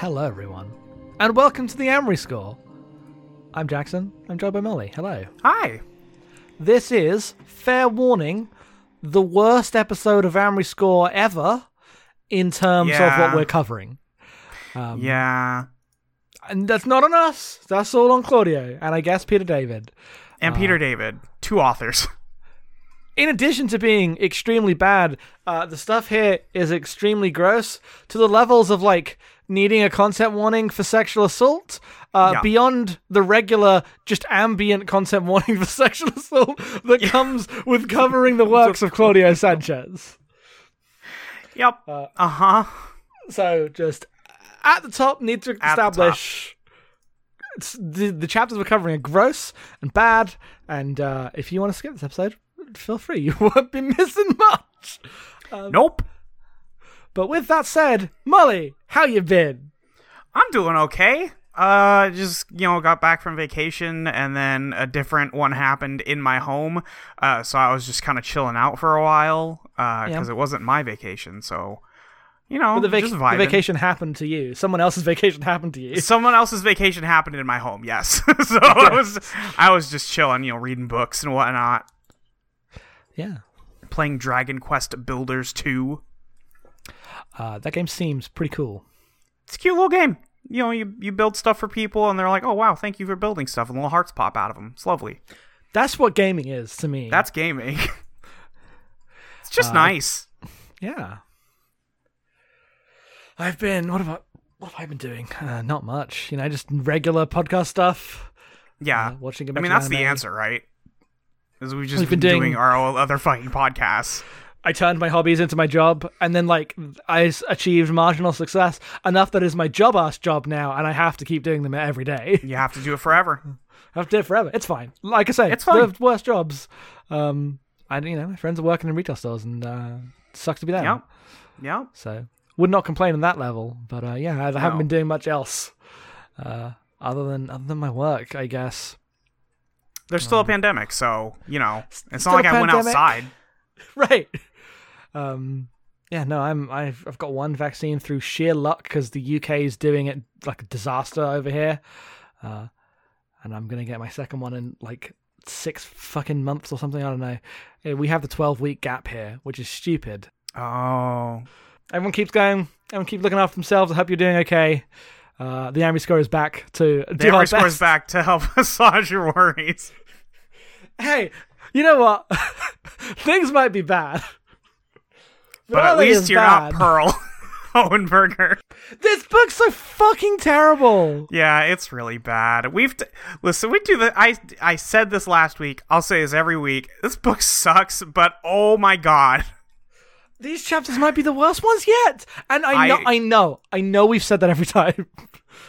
Hello, everyone, and welcome to the Amory Score. I'm Jackson. I'm joined by Molly. Hello. Hi. This is, fair warning, the worst episode of Amory Score ever in terms of what we're covering. Um, Yeah. And that's not on us. That's all on Claudio and I guess Peter David. And Peter David, two authors. In addition to being extremely bad, uh, the stuff here is extremely gross to the levels of like needing a content warning for sexual assault. Uh, Yeah. Beyond the regular, just ambient content warning for sexual assault that comes with covering the works of Claudio Sanchez. Yep. Uh huh. So just at the top, need to At establish it's, the the chapters we're covering are gross and bad. And uh, if you want to skip this episode, feel free. You won't be missing much. Nope. But with that said, Molly, how you been? I'm doing okay. Uh, just you know, got back from vacation, and then a different one happened in my home. Uh, so I was just kind of chilling out for a while. Uh, because it wasn't my vacation, so you know, But the, vac- the vacation happened to you. Someone else's vacation happened to you. Someone else's vacation happened in my home. Yes, so I was I was just chilling, you know, reading books and whatnot, Yeah. playing Dragon Quest Builders 2. Uh, that game seems pretty cool. it's a cute little game. You know, you, you build stuff for people, and they're like, "Oh wow, thank you for building stuff," and little hearts pop out of them. It's lovely. That's what gaming is to me. That's gaming. it's Uh, just nice. yeah. I've been. What have I? What have I been doing? Uh, not much. You know, just regular podcast stuff. Yeah, uh, watching a I mean that's the answer, right? Is we've just We've been, been doing, doing- our other fucking podcasts. I turned my hobbies into my job, and then like I achieved marginal success enough that is my job ass job now, and I have to keep doing them every day. You have to do it forever. I have to do it forever. It's fine. Like I say, It's fine. The worst jobs. Um, I you know my friends are working in retail stores, and uh, it sucks to be them. Yep. Yep. So would not complain on that level, but uh, yeah, I haven't No. been doing much else uh, other than other than my work, I guess. There's still a pandemic, so you know it's not like I went outside. right. Um, yeah, no, I'm I've I've got one vaccine through sheer luck because the UK is doing it like a disaster over here, uh, and I'm gonna get my second one in like six fucking months or something. I don't know. We have the 12 week gap here, which is stupid. Oh, Everyone keeps going. Everyone keep looking after themselves. I hope you're doing okay. Uh, the Amory Score is back to do the scores best. back to help massage your worries. Hey, you know what? Things might be bad. But at least you're bad. not Pearl Hohenberger. This book's so fucking terrible. Yeah, it's really bad. We've t- listen. We do the. I I said this last week. I'll say this every week. This book sucks, but oh my god, These chapters might be the worst ones yet. And I know, I- I, know, I know we've said that every time.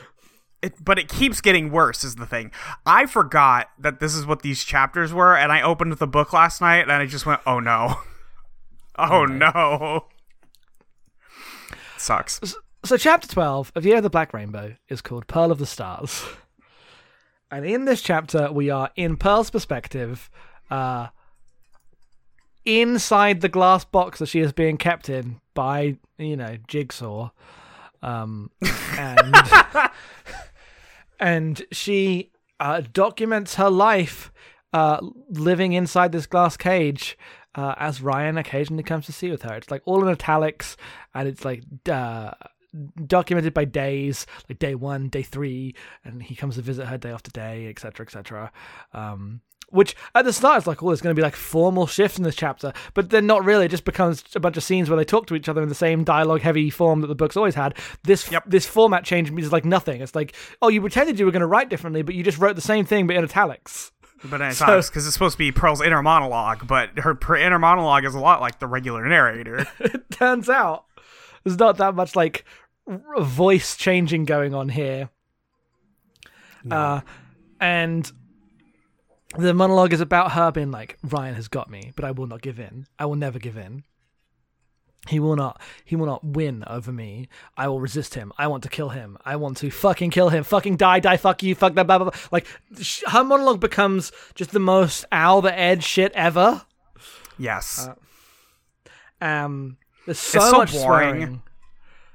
it, but it keeps getting worse. Is the thing. I forgot that this is what these chapters were, and I opened the book last night, and I just went, "Oh no, oh no." Sucks. So, chapter 12 of Year of the Black Rainbow is called Pearl of the Stars. And in this chapter, we are in Pearl's perspective, uh, inside the glass box that she is being kept in by, you know, Jigsaw. Um, and, and she uh, documents her life uh, living inside this glass cage uh, as Ryan occasionally comes to see with her. It's like all in italics, and it's like uh, documented by days, like day one, day three, and he comes to visit her day after day, etc., etc. Um, which at the start it's like, oh, there's going to be like formal shifts in this chapter, but then not really. It just becomes a bunch of scenes where they talk to each other in the same dialogue-heavy form that the book's always had. This Yep. this format change means like nothing. It's like, oh, you pretended you were going to write differently, but you just wrote the same thing but in italics. But it's So- because it's supposed to be Pearl's inner monologue, but her inner monologue is a lot like the regular narrator. it turns out there's not that much like voice changing going on here. Uh, and the monologue is about her being like, Ryan has got me, but I will not give in. I will never give in. He will not. He will not win over me. I will resist him. I want to kill him. I want to fucking kill him. Fucking die, die. Fuck you. Fuck that. Blah blah. blah. Like sh- her monologue becomes just the most owl the edge shit ever. yes. Um, there's so, so much boring. swearing.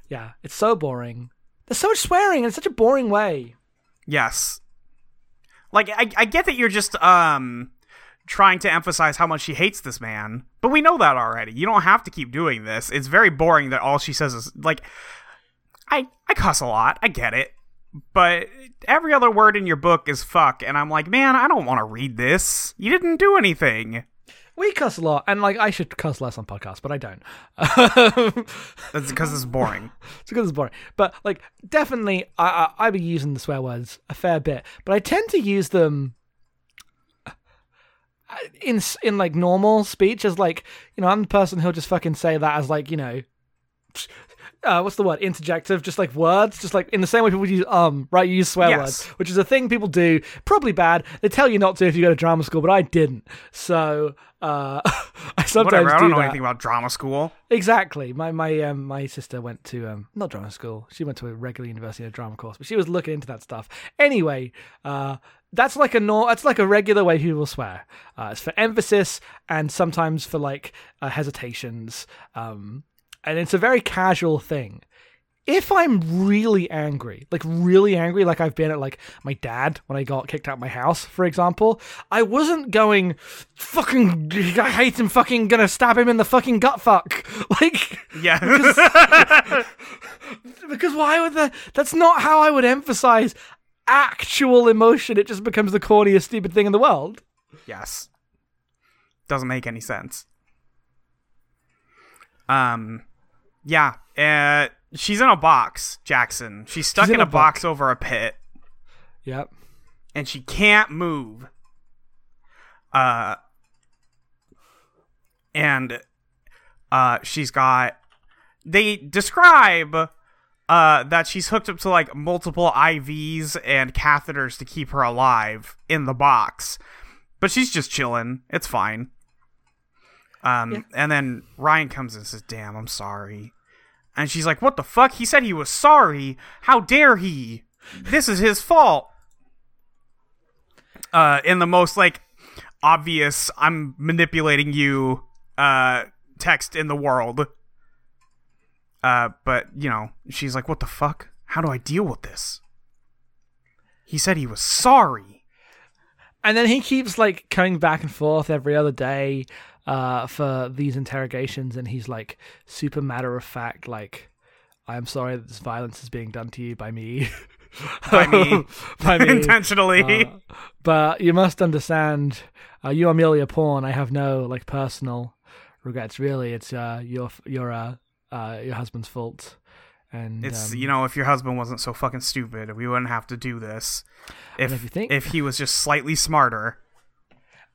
Yeah, it's so boring. There's so much swearing in such a boring way. Yes. Like I, I get that you're just um trying to emphasize how much she hates this man, but we know that already. You don't have to keep doing this. It's very boring that all she says is like I I cuss a lot. I get it. But every other word in your book is fuck and I'm like, "Man, I don't want to read this. You didn't do anything." We cuss a lot, and like I should cuss less on podcasts, but I don't. That's because it's boring. it's because it's boring. But like, definitely, I, I I be using the swear words a fair bit, but I tend to use them uh, in in like normal speech as like you know I'm the person who'll just fucking say that as like you know uh, what's the word interjective just like words just like in the same way people use um right you use swear Yes. words which is a thing people do probably bad they tell you not to if you go to drama school but I didn't so uh I sometimes Whatever. I don't do know that. anything about drama school. Exactly. My my um, my sister went to um, not drama school. She went to a regular university a drama course, but she was looking into that stuff. Anyway, uh, that's like a nor- that's like a regular way people swear. Uh, it's for emphasis and sometimes for like uh, hesitations. Um, and it's a very casual thing. If I'm really angry, like really angry, like I've been at like my dad when I got kicked out of my house, for example, I wasn't going fucking I hate him fucking gonna stab him in the fucking gut fuck. Like Yeah. because why would the that's not how I would emphasize actual emotion. It just becomes the corniest stupid thing in the world. yes. Doesn't make any sense. Um yeah, uh she's in a box, Jackson. She's stuck She's in in, a a box over a pit Yep. and she can't move. Uh and uh she's got they describe uh that she's hooked up to like multiple IVs and catheters to keep her alive in the box. But she's just chilling. It's fine. Um Yeah. and then Ryan comes and says, "Damn, I'm sorry." And she's like, "What the fuck? He said he was sorry. How dare he? This is his fault." Uh in the most like obvious I'm manipulating you uh text in the world. Uh but, you know, she's like, "What the fuck? How do I deal with this?" He said he was sorry. And then he keeps like coming back and forth every other day uh, for these interrogations, and he's like super matter of fact, like, "I'm sorry that this violence is being done to you by me, By me. by me, Intentionally. Uh, but you must understand, uh, you a pawn. I have no like personal regrets. Really, it's uh, your your uh, uh, your husband's fault." And It's um, you know, if your husband wasn't so fucking stupid, we wouldn't have to do this. If if you think- if he was just slightly smarter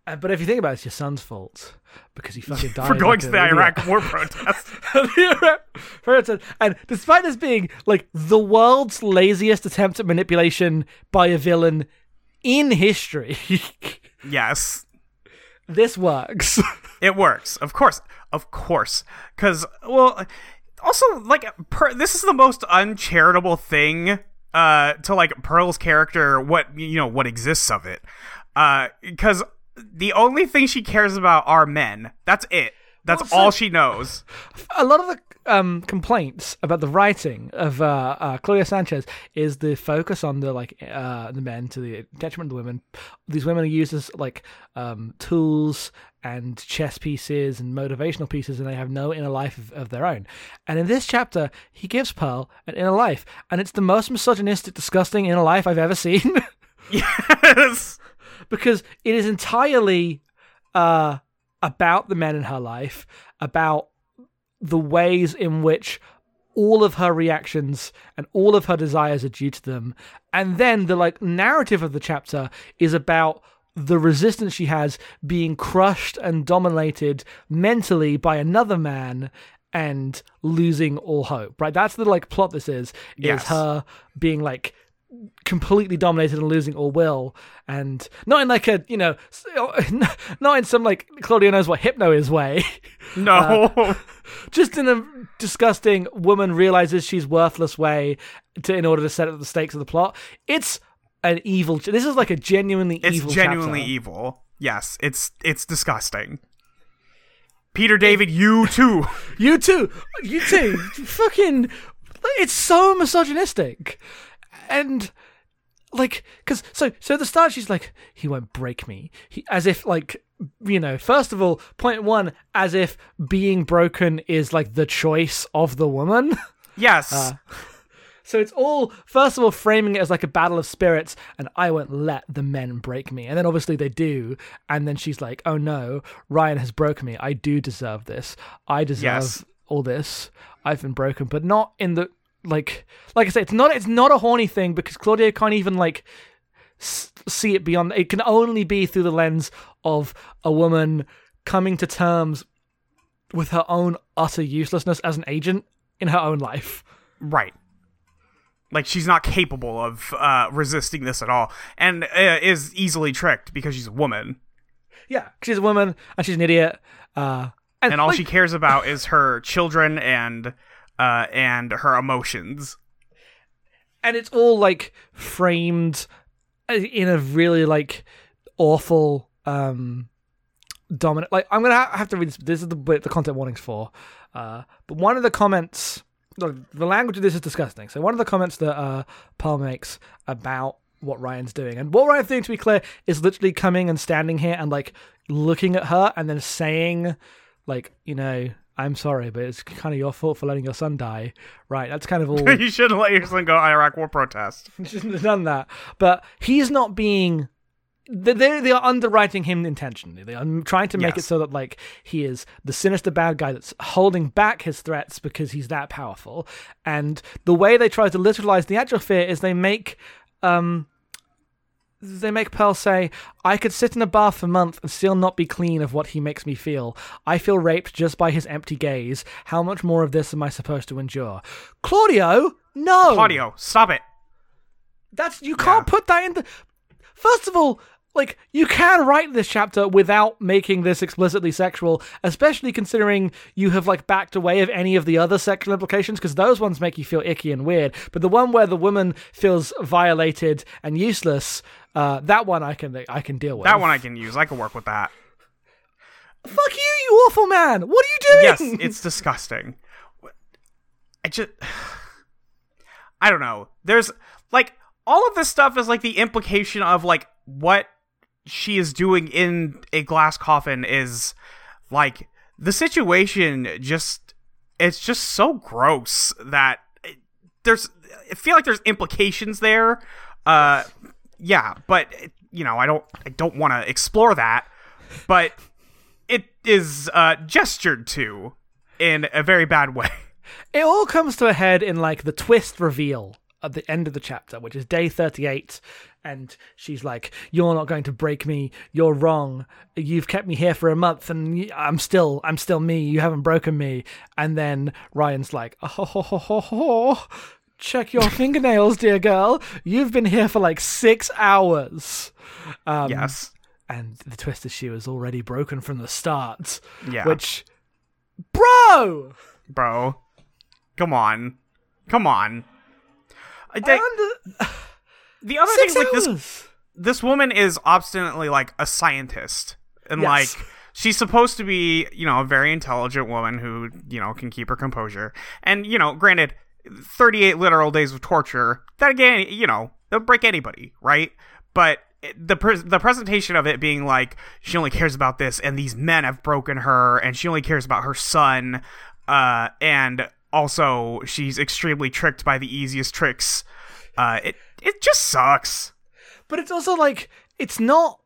uh, but if you think about it, it's your son's fault because he fucking died for going to the idiot. Iraq War protest. For and despite this being like the world's laziest attempt at manipulation by a villain in history, yes, this works. it works. Of course, of course, because well, also like per- this is the most uncharitable thing uh to like Pearl's character. What you know, what exists of it, uh, because the only thing she cares about are men. That's it. That's Also- all she knows. a lot of the um, complaints about the writing of uh, uh, Claudio Sanchez is the focus on the like uh, the men to the detriment of the women. These women are used as like um, tools and chess pieces and motivational pieces, and they have no inner life of, of their own. And in this chapter, he gives Pearl an inner life, and it's the most misogynistic, disgusting inner life I've ever seen. Yes. Because it is entirely uh, about the men in her life, about the ways in which all of her reactions and all of her desires are due to them. And then the like narrative of the chapter is about the resistance she has being crushed and dominated mentally by another man and losing all hope. Right? That's the like plot this is. Yes. Is her being like completely dominated and losing all will and not in like a you know oh, not in some like Claudio knows what hypno is way No. Uh, just in a disgusting woman realizes she's worthless way to in order to set up the stakes of the plot it's an evil this is like a genuinely it's evil genuinely chapter. evil. Yes, it's it's disgusting. Peter David, you too. you too you too fucking it's so misogynistic, and like because so so at the start she's like he won't break me. He, as if like you know first of all point one as if being broken is like the choice of the woman. Yes. Uh, so it's all first of all framing it as like a battle of spirits and i won't let the men break me. And then obviously they do and then she's like oh no ryan has broken me. I do deserve this. I deserve yes. all this. I've been broken but not in the like like I said, it's not it's not a horny thing because Claudio can't even like s- see it beyond. It can only be through the lens of a woman coming to terms with her own utter uselessness as an agent in her own life. Right. Like she's not capable of uh, resisting this at all, and uh, is easily tricked because she's a woman. Yeah, she's a woman and she's an idiot. Uh, and, and all like, she cares about is her children and uh, and her emotions. And it's all like framed uh, in a really like awful um dominant like i'm gonna ha- have to read this this is the bit the content warnings for uh but one of the comments look, the language of this is disgusting so one of the comments that uh Pearl makes about what Ryan's doing. And what Ryan's doing, to be clear, is literally coming and standing here and like looking at her and then saying, like, you know, I'm sorry, but it's kind of your fault for letting your son die. Right, that's kind of all. you shouldn't let your son go Iraq war protest. shouldn't have done that. But he's not being. They, they are underwriting him intentionally. They are trying to make yes. it so that like he is the sinister bad guy that's holding back his threats because he's that powerful. And the way they try to literalize the actual fear is they make um they make Pearl say, I could sit in a bath for months and still not be clean of what he makes me feel. I feel raped just by his empty gaze. How much more of this am I supposed to endure? Claudio, no. Claudio, stop it. That's you can't put that in the First of all, like you can write this chapter without making this explicitly sexual especially considering you have like backed away of any of the other sexual implications because those ones make you feel icky and weird but the one where the woman feels violated and useless uh, that one i can i can deal with. That one i can use. I can work with that. Fuck you you awful man. What are you doing? Yes it's disgusting. I just i don't know. There's like all of this stuff is like the implication of like what she is doing in a glass coffin is like the situation just it's just so gross that there's I feel like there's implications there. Uh yeah, but you know, I don't I don't want to explore that, but it is uh gestured to in a very bad way. It all comes to a head in like the twist reveal at the end of the chapter, which is day 38. And she's like, You're not going to break me. You're wrong. You've kept me here for a month and I'm still, I'm still me. You haven't broken me. And then Ryan's like, Oh, ho, ho, ho, ho. Check your fingernails, dear girl. You've been here for like six hours. Um, yes. And the twist is she was already broken from the start. Yeah. Which, bro! Bro. Come on. Come on. I, under... the other thing is like this this woman is obstinately like a scientist and yes. like she's supposed to be you know a very intelligent woman who you know can keep her composure and you know granted 38 literal days of torture that again you know they'll break anybody right but the pre- the presentation of it being like she only cares about this and these men have broken her and she only cares about her son uh, and also she's extremely tricked by the easiest tricks. Uh, it it just sucks. But it's also like it's not.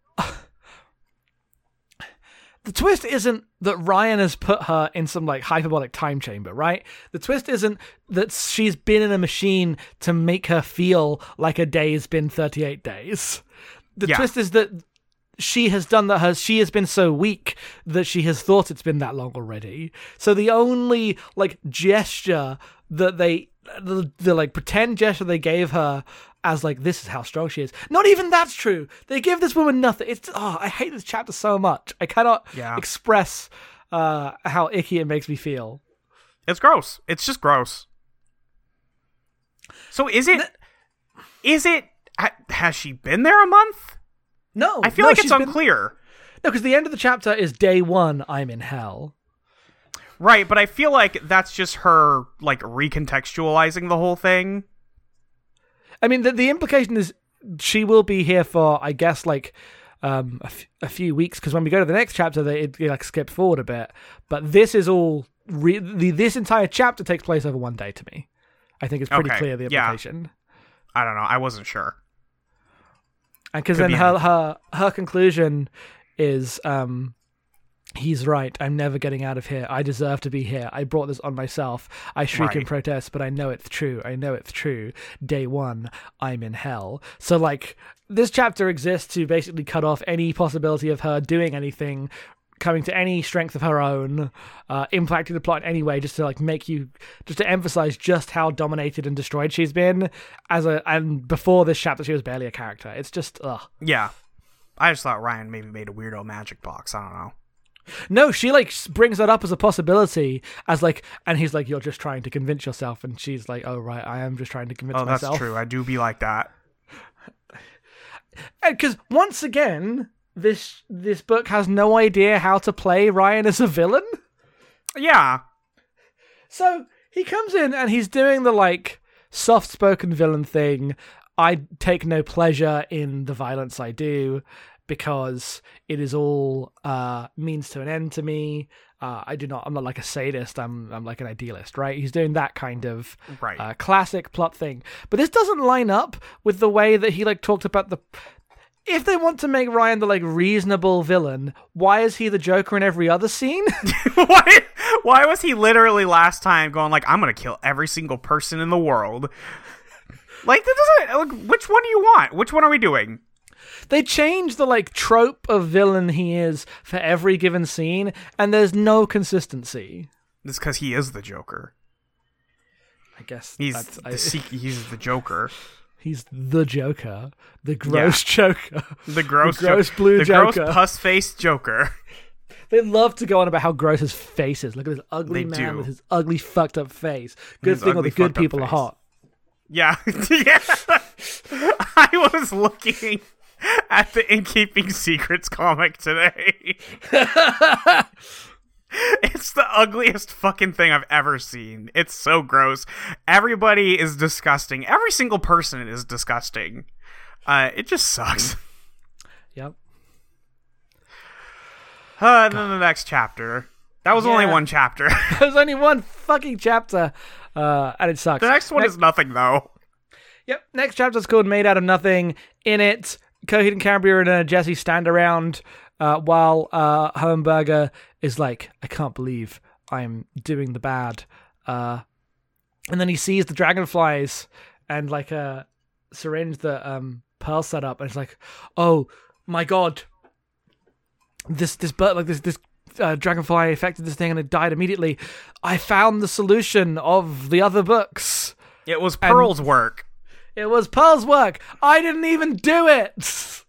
The twist isn't that Ryan has put her in some like hyperbolic time chamber, right? The twist isn't that she's been in a machine to make her feel like a day has been 38 days. The yeah. twist is that she has done that her she has been so weak that she has thought it's been that long already so the only like gesture that they the, the like pretend gesture they gave her as like this is how strong she is not even that's true they give this woman nothing it's oh i hate this chapter so much i cannot yeah. express uh how icky it makes me feel it's gross it's just gross so is it is it has she been there a month no, I feel no, like it's unclear. Been... No, because the end of the chapter is day one. I'm in hell. Right, but I feel like that's just her like recontextualizing the whole thing. I mean, the the implication is she will be here for, I guess, like um, a, f- a few weeks. Because when we go to the next chapter, they it, it, like skip forward a bit. But this is all re- the, this entire chapter takes place over one day. To me, I think it's pretty Okay, clear the yeah. implication. I don't know. I wasn't sure. And because then be her, her her conclusion is, um, he's right. I'm never getting out of here. I deserve to be here. I brought this on myself. I shriek in protest, but I know it's true. I know it's true. Day one, I'm in hell. So like this chapter exists to basically cut off any possibility of her doing anything. Coming to any strength of her own, uh, impacting the plot in any way, just to like make you, just to emphasize just how dominated and destroyed she's been. As a and before this chapter, she was barely a character. It's just ugh. Yeah. I just thought Ryan maybe made a weirdo magic box. I don't know. No, she like brings that up as a possibility, as like, and he's like, "You're just trying to convince yourself," and she's like, "Oh right, I am just trying to convince myself. Oh, that's myself." true. I do be like that. Eh, because once again, this this book has no idea how to play Ryan as a villain. Yeah. So he comes in and he's doing the like soft spoken villain thing. I take no pleasure in the violence I do because it is all uh, means to an end to me. Uh, I do not. I'm not like a sadist. I'm. I'm like an idealist, right? He's doing that kind of Right. uh, classic plot thing. But this doesn't line up with the way that he like talked about the. If they want to make Ryan the like reasonable villain, why is he the Joker in every other scene? why why was he literally last time going like I'm gonna kill every single person in the world? Like that doesn't like, which one do you want? Which one are we doing? They change the like trope of villain he is for every given scene, and there's no consistency. It's because he is the Joker. I guess He's that's, the I- he's the Joker. he's the Joker, the gross Joker. The gross, The gross Jo- blue the Joker. The gross pus faced Joker. They love to go on about how gross his face is. Look at this ugly They man do. with his ugly fucked up face. Good His thing all the good people are hot. Yeah, yeah. I was looking at the In Keeping Secrets comic today. it's the ugliest fucking thing I've ever seen. It's so gross. Everybody is disgusting. Every single person is disgusting. Uh, it just sucks. Yep. Uh, and then the next chapter. That was only one chapter. there was only one fucking chapter, uh, and it sucks. the next one is nothing though. Yep. Next chapter's called Made Out of Nothing. In it, Coheed and Cambria and uh, Jesse stand around uh, while uh, Hohenberger is like, I can't believe I'm doing the bad. Uh, and then he sees the dragonflies and like a syringe that um, Pearl set up, and it's like, oh my god, this this bird like this this uh, dragonfly affected this thing and it died immediately. I found the solution of the other books. It was Pearl's work. It was Pearl's work. I didn't even do it.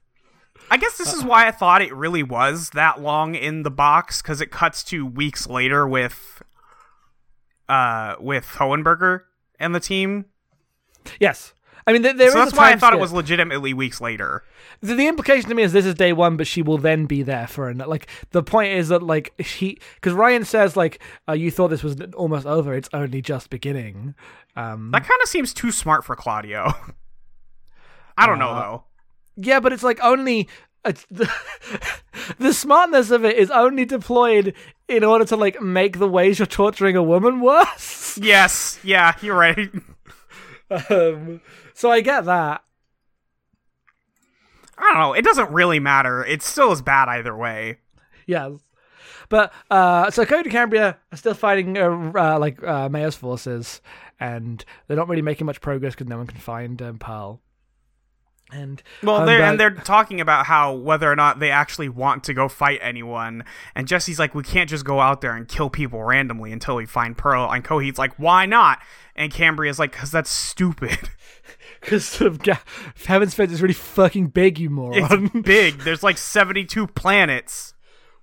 I guess this is why I thought it really was that long in the box because it cuts to weeks later with, uh, with Hohenberger and the team. Yes. I mean, there, there so is that's why I thought it was legitimately weeks later. The, the implication to me is this is day one, but she will then be there for an like. The point is that like he, because Ryan says like, uh, you thought this was almost over. It's only just beginning. Um, That kind of seems too smart for Claudio. I don't know Uh, though. yeah, but it's like only. The, the smartness of it is only deployed in order to like make the ways you're torturing a woman worse. Yes, yeah, you're right. um, so I get that. I don't know. It doesn't really matter. It still is bad either way. Yes. But uh, so Coheed and Cambria are still fighting uh, uh, like uh, Mayo's forces, and they're not really making much progress because no one can find um, Pearl. And Well, they're, Hohenberg- and they're talking about how whether or not they actually want to go fight anyone. And Jesse's like, we can't just go out there and kill people randomly until we find Pearl. And Coheed's like, why not? And Cambria's like, because that's stupid. because Heaven's Fence is really fucking big, you moron. It's big. There's like 72 planets.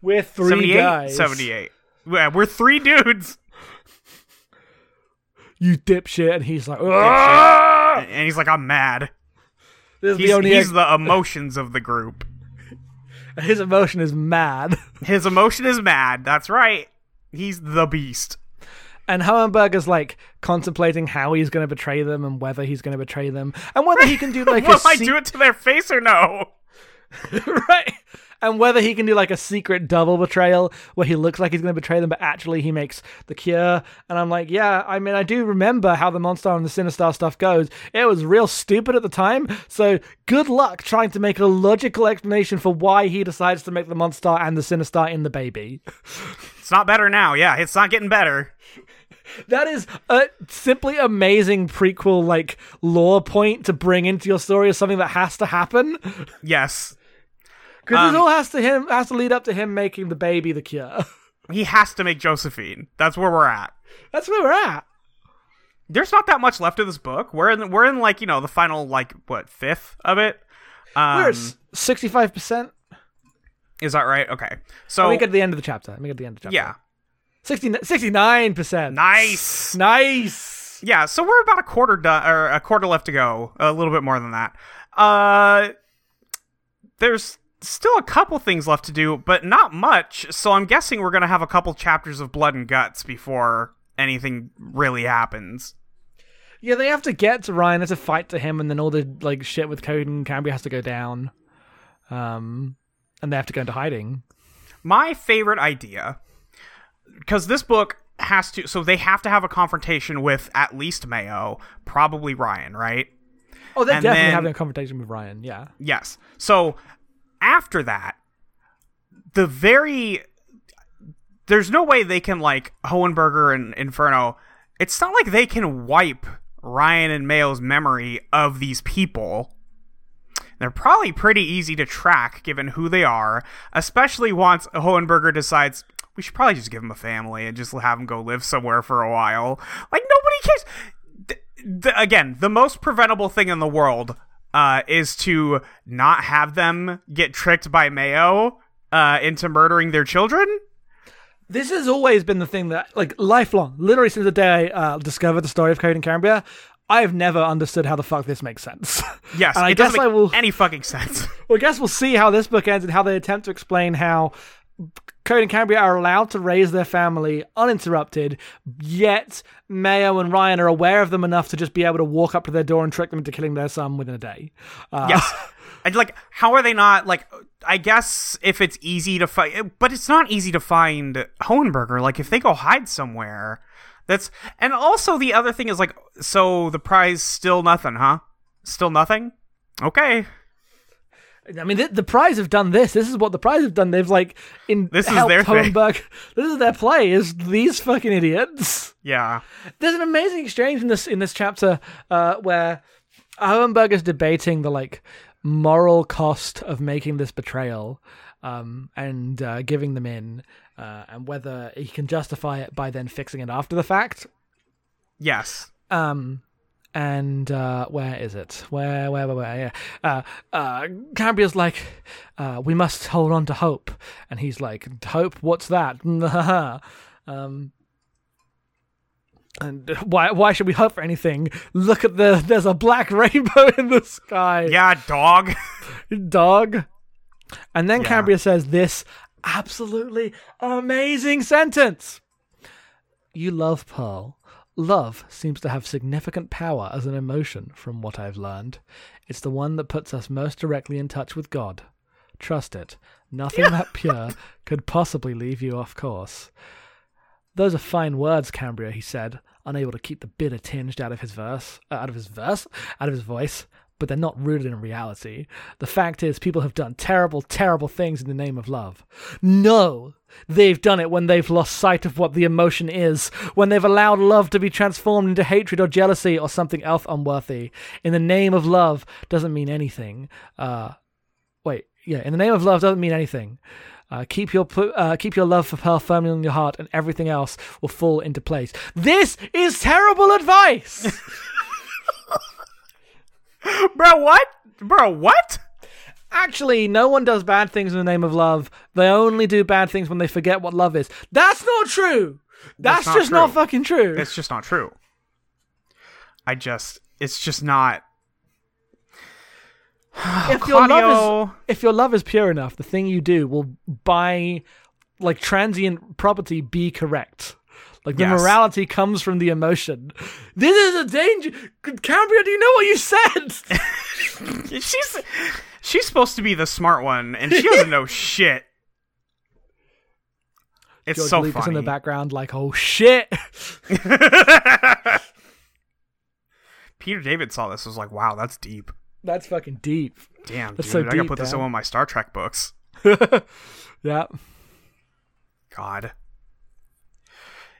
We're three 78? guys. 78. Yeah, we're three dudes. You dipshit, and he's like, "Ah!" And he's like, I'm mad. This is He's, the he's the emotions of the group. his emotion is mad. His emotion is mad. That's right. He's the beast. And Hohenberger's like contemplating how he's going to betray them and whether he's going to betray them and whether he can do like Will a I se- do it to their face or no? right and whether he can do like a secret double betrayal where he looks like he's going to betray them but actually he makes the cure and i'm like yeah i mean i do remember how the Monstar and the sinistar stuff goes it was real stupid at the time so good luck trying to make a logical explanation for why he decides to make the Monstar and the sinistar in the baby It's not better now. Yeah, it's not getting better. That is a simply amazing prequel like lore point to bring into your story as something that has to happen. Yes. Because Um, this all has to him has to lead up to him making the baby the cure. He has to make Josephine. That's where we're at. That's where we're at. There's not that much left of this book. We're in we're in like, you know, the final like what, fifth of it? Um, We're sixty five percent. is that right? Okay. So We get to the end of the chapter. Let me get to the end of the chapter. yeah. 69 percent. Nice. Nice. Yeah, so we're about a quarter done or a quarter left to go. A little bit more than that. Uh there's still a couple things left to do, but not much. So I'm guessing we're going to have a couple chapters of blood and guts before anything really happens. Yeah, they have to get to Ryan. There's a fight to him, and then all the like shit with Coheed and Cambria has to go down. Um, and they have to go into hiding. My favorite idea because this book has to so they have to have a confrontation with at least Mayo, probably Ryan, right? Oh, they're And definitely then- having a confrontation with Ryan. Yeah. Yes. So after that, the very there's no way they can like Hohenberger and Inferno. It's not like they can wipe Ryan and Mayo's memory of these people. They're probably pretty easy to track given who they are, especially once Hohenberger decides we should probably just give him a family and just have him go live somewhere for a while. Like nobody cares. Again, the most preventable thing in the world uh, is to not have them get tricked by Mayo uh, into murdering their children. This has always been the thing that, like, lifelong, literally since the day I uh, discovered the story of Coheed and Cambria, I have never understood how the fuck this makes sense. Yes, and I it guess doesn't I make will. any fucking sense. Well, I guess we'll see how this book ends and how they attempt to explain how Coheed and Cambria are allowed to raise their family uninterrupted, yet Mayo and Ryan are aware of them enough to just be able to walk up to their door and trick them into killing their son within a day. Uh, yes. And like, how are they not like? I guess if it's easy to find, but it's not easy to find Hohenberger. Like, if they go hide somewhere, that's and also the other thing is like, so the Prise still nothing, huh? Still nothing. Okay. I mean, the, the Prise have done this. This is what the Prise have done. They've like in This is their thing. Hohenberg. This is their play. Is these fucking idiots? Yeah. There's an amazing exchange in this in this chapter uh, where Hohenberg is debating the like moral cost of making this betrayal um, and uh, giving them in, uh, and whether he can justify it by then fixing it after the fact. Yes. Um, and uh, where is it? Where, where, where, where? Yeah. Uh, uh, Cambria's like, uh, we must hold on to hope, and he's like, hope? What's that? um, and why? Why should we hope for anything? Look at the. There's a black rainbow in the sky. Yeah, dog. dog. And then Yeah. Cambria says this absolutely amazing sentence. You love Pearl. Love seems to have significant power as an emotion, from what I've learned. It's the one that puts us most directly in touch with God. Trust it. Nothing that pure could possibly leave you off course. Those are fine words, Cambria, he said, unable to keep the bitter tinge out of his verse, uh, out of his verse, out of his voice. But they're not rooted in reality. The fact is, people have done terrible, terrible things in the name of love. No, they've done it when they've lost sight of what the emotion is, when they've allowed love to be transformed into hatred or jealousy or something else unworthy. In the name of love doesn't mean anything. Uh, wait, yeah, in the name of love doesn't mean anything. Uh, keep your uh, keep your love for Pearl firmly in your heart, and everything else will fall into place. This is terrible advice. Bro, what? Bro, what? Actually, no one does bad things in the name of love. They only do bad things when they forget what love is. That's not true. That's, That's not just not fucking true. It's just not true. I just, it's just not. if your love is if your love is pure enough, the thing you do will by like transient property be correct. Like the Yes. morality comes from the emotion. This is a danger. Cambria, do you know what you said? She's she's supposed to be the smart one, and she doesn't know shit. It's George so Lucas funny. in the background, like, oh shit. Peter David saw this was like, wow, that's deep. That's fucking deep. Damn, That's dude, so I gotta deep, put this in one of my Star Trek books. Yeah. God.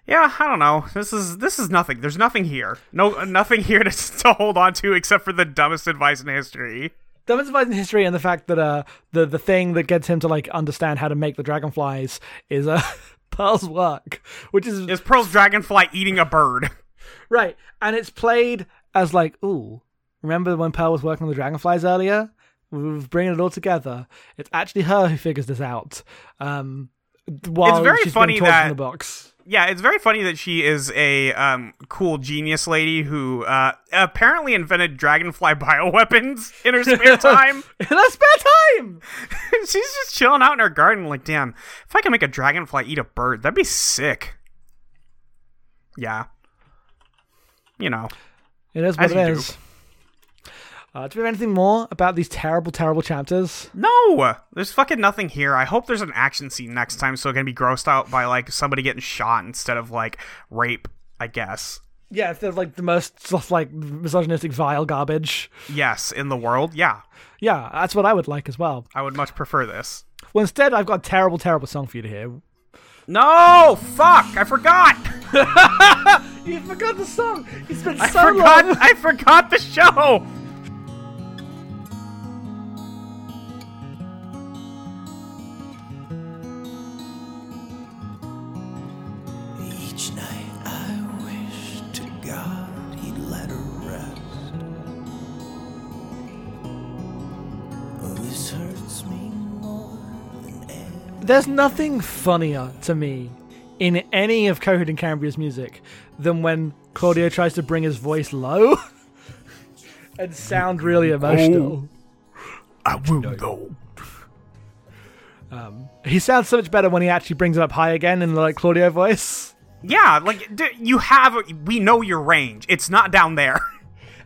Yeah, I don't know. This is this is nothing. There's nothing here. No, nothing here to, to hold on to except for the dumbest advice in history. Dumbest advice in history and the fact that uh the the thing that gets him to like understand how to make the dragonflies is uh Pearl's work, which is Is Pearl's dragonfly eating a bird? right, and it's played as like, ooh, remember when Pearl was working on the dragonflies earlier? We We're bringing it all together. It's actually her who figures this out. Um, while very she's funny that- the box. Yeah, it's very funny that she is a um, cool genius lady who uh, apparently invented dragonfly bioweapons in her spare time. in her spare time. She's just chilling out in her garden, like, damn, if I can make a dragonfly eat a bird, that'd be sick. Yeah. You know. It is what it is. Uh, do we have anything more about these terrible, terrible chapters? No! There's fucking nothing here. I hope there's an action scene next time so I can be grossed out by, like, somebody getting shot instead of, like, rape, I guess. Yeah, if there's like the most like misogynistic, vile garbage. Yes, in the world, yeah. Yeah, that's what I would like as well. I would much prefer this. Well, instead, I've got a terrible, terrible song for you to hear. No! Fuck! I forgot! You forgot the song. You spent I so forgot! long. I forgot the show! Each night I wish to God he'd let her rest. Oh, this hurts me more than ever. There's nothing funnier to me in any of Coheed and Cambria's music than when Claudio tries to bring his voice low and sound really oh, emotional. I will go. Um, he sounds so much better when he actually brings it up high again in the like Claudio voice. Yeah, like, d- you have. We know your range. It's not down there.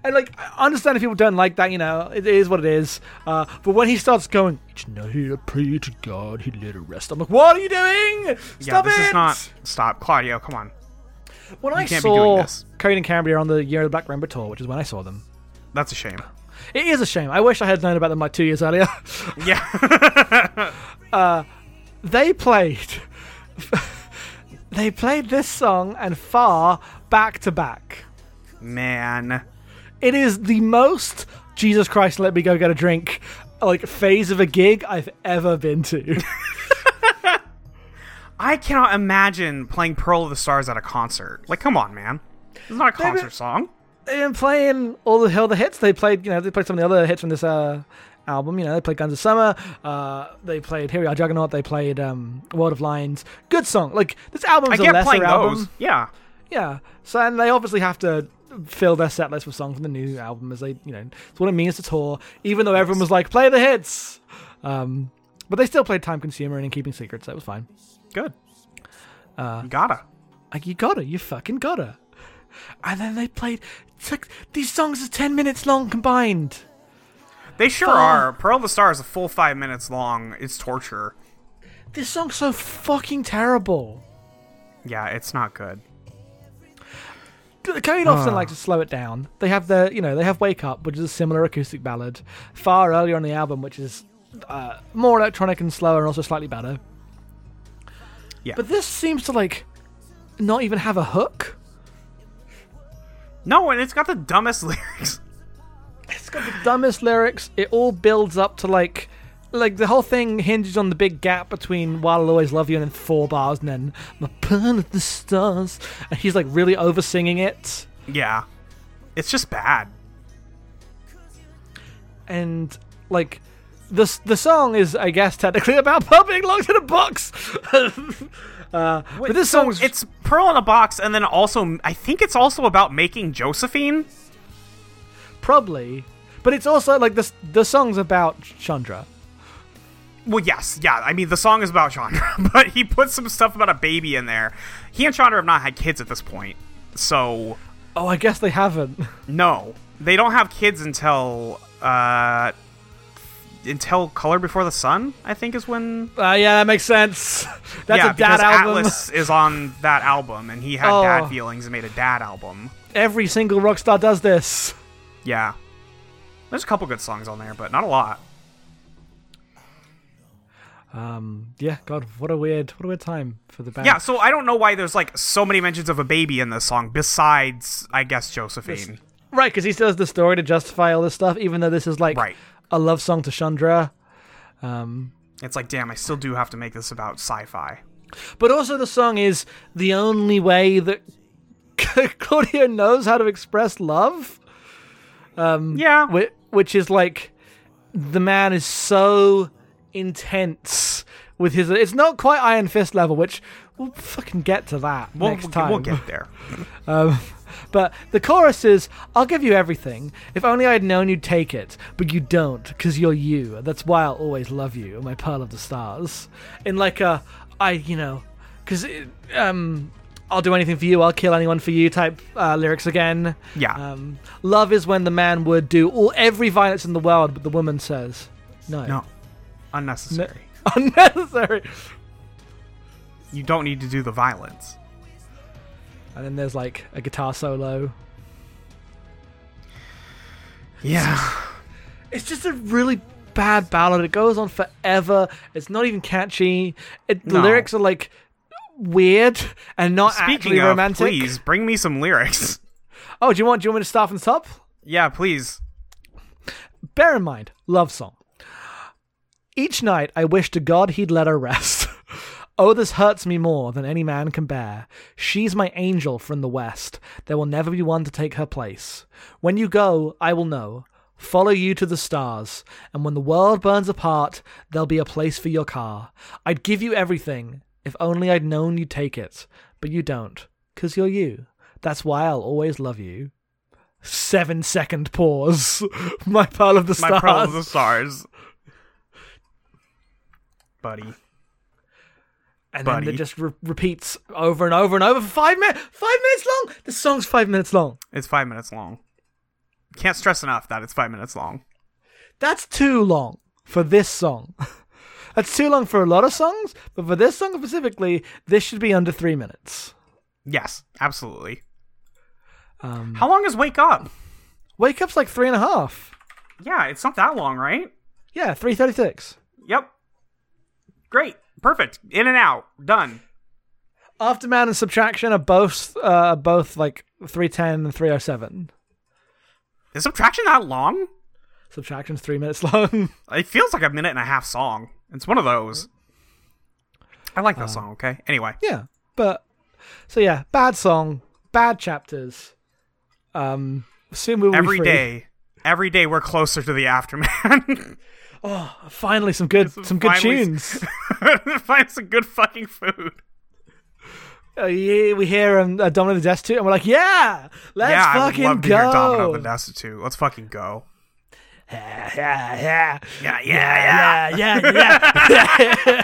And like, I understand if people don't like that, you know, it is what it is. Uh, but when he starts going, each night I pray to God, he let it rest. I'm like, what are you doing? Stop yeah, this it! is not. Stop. Claudio, come on. When I can't be doing saw this. Coheed and Cambria on the Year of the Black Rainbow tour, which is when I saw them, That's a shame. it is a shame. I wish I had known about them like two years earlier. Yeah. uh, they played, they played this song and Far back to back. Man. It is the most Jesus Christ, let me go get a drink like phase of a gig I've ever been to. I cannot imagine playing Pearl of the Stars at a concert. Like, come on, man. This is not a concert song. They've been playing all the all the hits. They played, you know, they played some of the other hits from this uh, album. You know, they played Guns of Summer. Uh, they played Here We Are Juggernaut. They played um, World of Lions. Good song. Like this album's I a get lesser album. those. Yeah. Yeah. So and they obviously have to fill their set list with songs from the new album as they, you know, it's what it means to tour. Even though everyone was like, play the hits. Um, but they still played Time Consumer and In Keeping Secrets. That was fine. Good. Uh, you gotta. Like you gotta, you fucking gotta. And then they played. It's like these songs are ten minutes long combined. They sure Fuck. are. Pearl of the Stars is a full five minutes long. It's torture. This song's so fucking terrible. Yeah, it's not good. Coheed often like to slow it down. They have the, you know, they have "Wake Up," which is a similar acoustic ballad, far earlier on the album, which is uh, more electronic and slower, and also slightly better. Yeah. But this seems to like not even have a hook. No, and it's got the dumbest lyrics. It's got the dumbest lyrics. It all builds up to like, like the whole thing hinges on the big gap between "While I'll Always Love You" and then four bars, and then "My Pearl of the Stars," and he's like really over singing it. Yeah. It's just bad. and like the the song is, I guess, technically about Pearl being locked in a box. uh, but this so song's it's Pearl in a box, and then also I think it's also about making Josephine. Probably, but it's also like the the song's about Chondra. Well, yes, yeah. I mean, the song is about Chondra, but he put some stuff about a baby in there. He and Chondra have not had kids at this point, so Oh, I guess they haven't. no, they don't have kids until uh until Color Before the Sun. I think is when Uh, yeah, that makes sense. That's yeah, a dad album. Atlas is on that album, and he had Oh. dad feelings and made a dad album. Every single rock star does this. Yeah, there's a couple good songs on there, but not a lot. Um, yeah, God, what a weird, what a weird time for the band. Yeah, so I don't know why there's like so many mentions of a baby in this song, besides I guess Josephine. right, because he still has the story to justify all this stuff, even though this is like Right. a love song to Chondra. Um, It's like, damn, I still do have to make this about sci-fi. but also the song is the only way that Claudio knows how to express love. Yeah, Whi- which is like the man is so intense with his it's not quite iron fist level which we'll fucking get to that we'll, next time we'll get there. um, but the chorus is i'll give you everything. If only i'd known you'd take it but you don't because you're you. That's why i'll always love you my pearl of the stars. In like a i you know because um I'll do anything for you. I'll kill anyone for you. Type uh, lyrics again. Yeah. Um, love is when the man would do all every violence in the world, but the woman says no. No, unnecessary. unnecessary. You don't need to do the violence. And then there's like a guitar solo. Yeah, It's just a really bad ballad. It goes on forever. It's not even catchy. It, the No. lyrics are like weird and not actually Speaking of, romantic. please bring me some lyrics. Oh, do you want? Do you want me to start from the top? yeah, please. Bear in mind, love song. Each night I wish to God he'd let her rest. oh, this hurts me more than any man can bear. She's my angel from the west. There will never be one to take her place. When you go, I will know. Follow you to the stars, and when the world burns apart, there'll be a place for your car. I'd give you everything, if only I'd known you'd take it. But you don't, 'cause you're you. That's why I'll always love you. Seven second pause. My pearl of the Stars. My pearl of the stars, buddy. and buddy. then it just re- repeats over and over and over for five minutes. Five minutes long. The song's five minutes long. It's five minutes long. Can't stress enough that it's five minutes long. That's too long for this song. That's too long for a lot of songs, but for this song specifically, this should be under three minutes. Yes, absolutely. Um, How long is Wake Up? Wake Up's like three and a half. Yeah, it's not that long, right? Yeah, three thirty six. Yep. Great. Perfect. In and out. Done. Afterman and Subtraction are both uh, both like three ten and three oh seven. Is Subtraction that long? Subtraction's three minutes long. It feels like a minute and a half song. It's one of those. I like that song, okay? Anyway. Yeah, but so yeah, bad song, bad chapters. Um, soon we will Every be free. day. Every day we're closer to the afterman. Oh, finally, some good, some good tunes. Find some good fucking food. uh, yeah, we hear um, uh, Domino the Destitute, and we're like, yeah, let's yeah, I would fucking love to go. hear Domino the Destitute. Let's fucking go. Yeah, yeah, yeah, Yeah, yeah, yeah, yeah, yeah.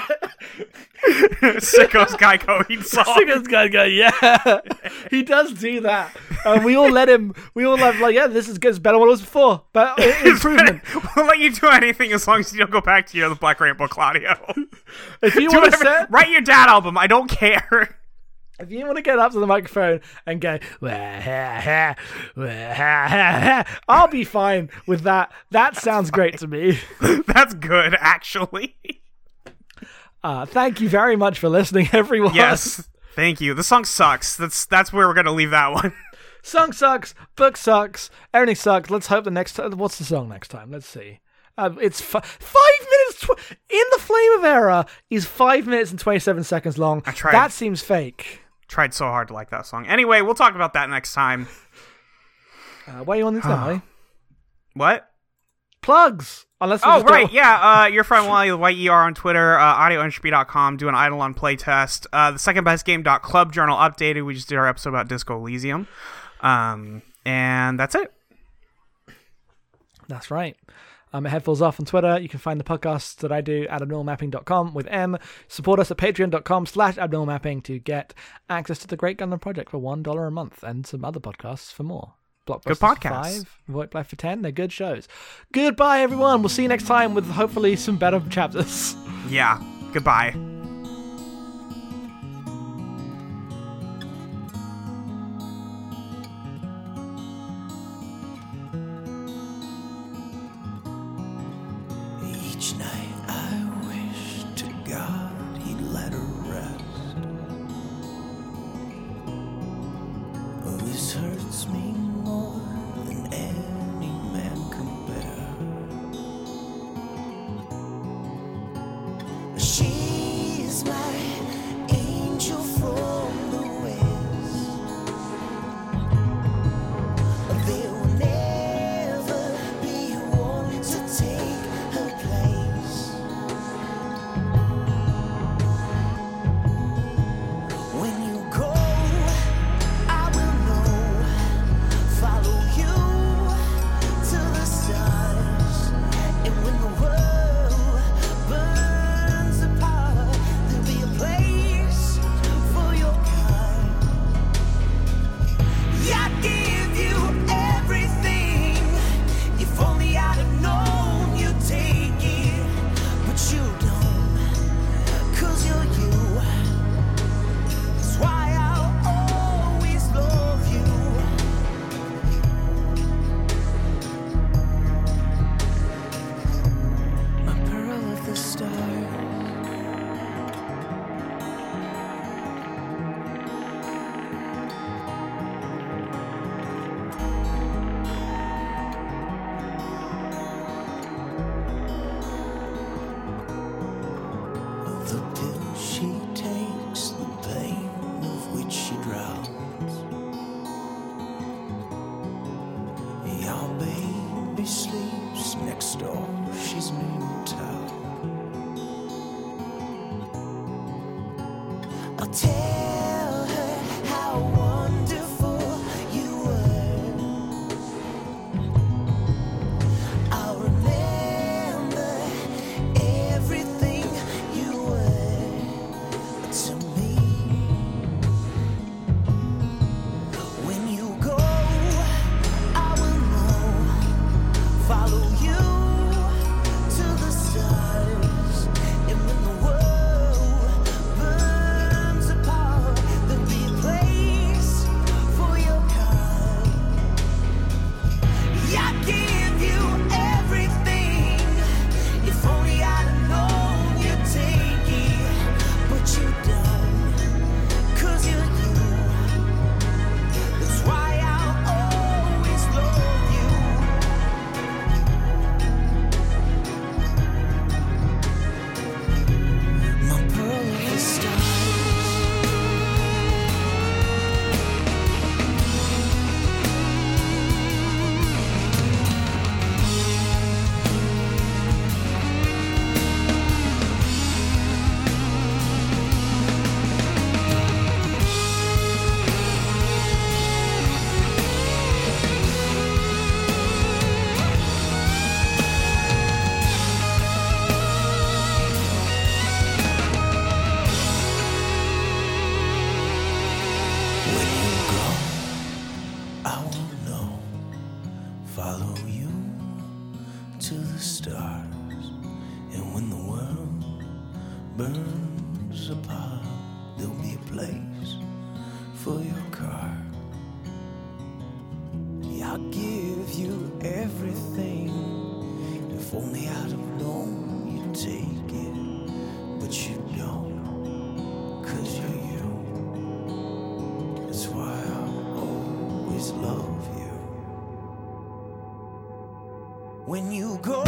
Sicko's Geico Eat song. Singer's guy go, yeah. he does do that, and we all let him. We all have like, yeah, this is good. It's better than what it was before, but improvement. we'll let you do anything as long as you don't go back to your Black Rainbow Claudio. If you want to set, Write your dad album. I don't care. If you want to get up to the microphone and go, "Wah, ha, ha, wah, ha, ha, ha," I'll be fine with that. That sounds great to me. That's good, actually. Uh, thank you very much for listening, everyone. Yes. Thank you. The song sucks. That's that's where we're gonna leave that one. Song sucks, book sucks, everything sucks. Let's hope the next time. What's the song next time? Let's see. Um, it's fi- five minutes. Tw- in the Flame of error is five minutes and 27 seconds long. I tried. That seems fake. Tried so hard to like that song. Anyway, we'll talk about that next time. Uh, why are you on this now, Molly? What? Plugs. Unless Oh just don't- right, yeah. Uh, your friend Wally with YER on Twitter, uh, audioentropy.com, do an idle on playtest. Uh, the second best game club journal updated. We just did our episode about Disco Um, and that's it. That's right. Um, I'm at Headfuls Off on Twitter. You can find the podcasts that I do at abnormalmapping.com with M. Support us at patreon.com slash abnormalmapping to get access to the Great Gundam Project for $1 a month and some other podcasts for more. Blockbusters Good podcasts. Five, Void Life for 10. They're good shows. Goodbye, everyone. We'll see you next time with hopefully some better chapters. Yeah. Goodbye. Burns apart, there'll be a place for your car. Yeah, I'll give you everything. If only I'd have known you'd take it, but you don't, cause you're you. That's why I'll always love you. When you go,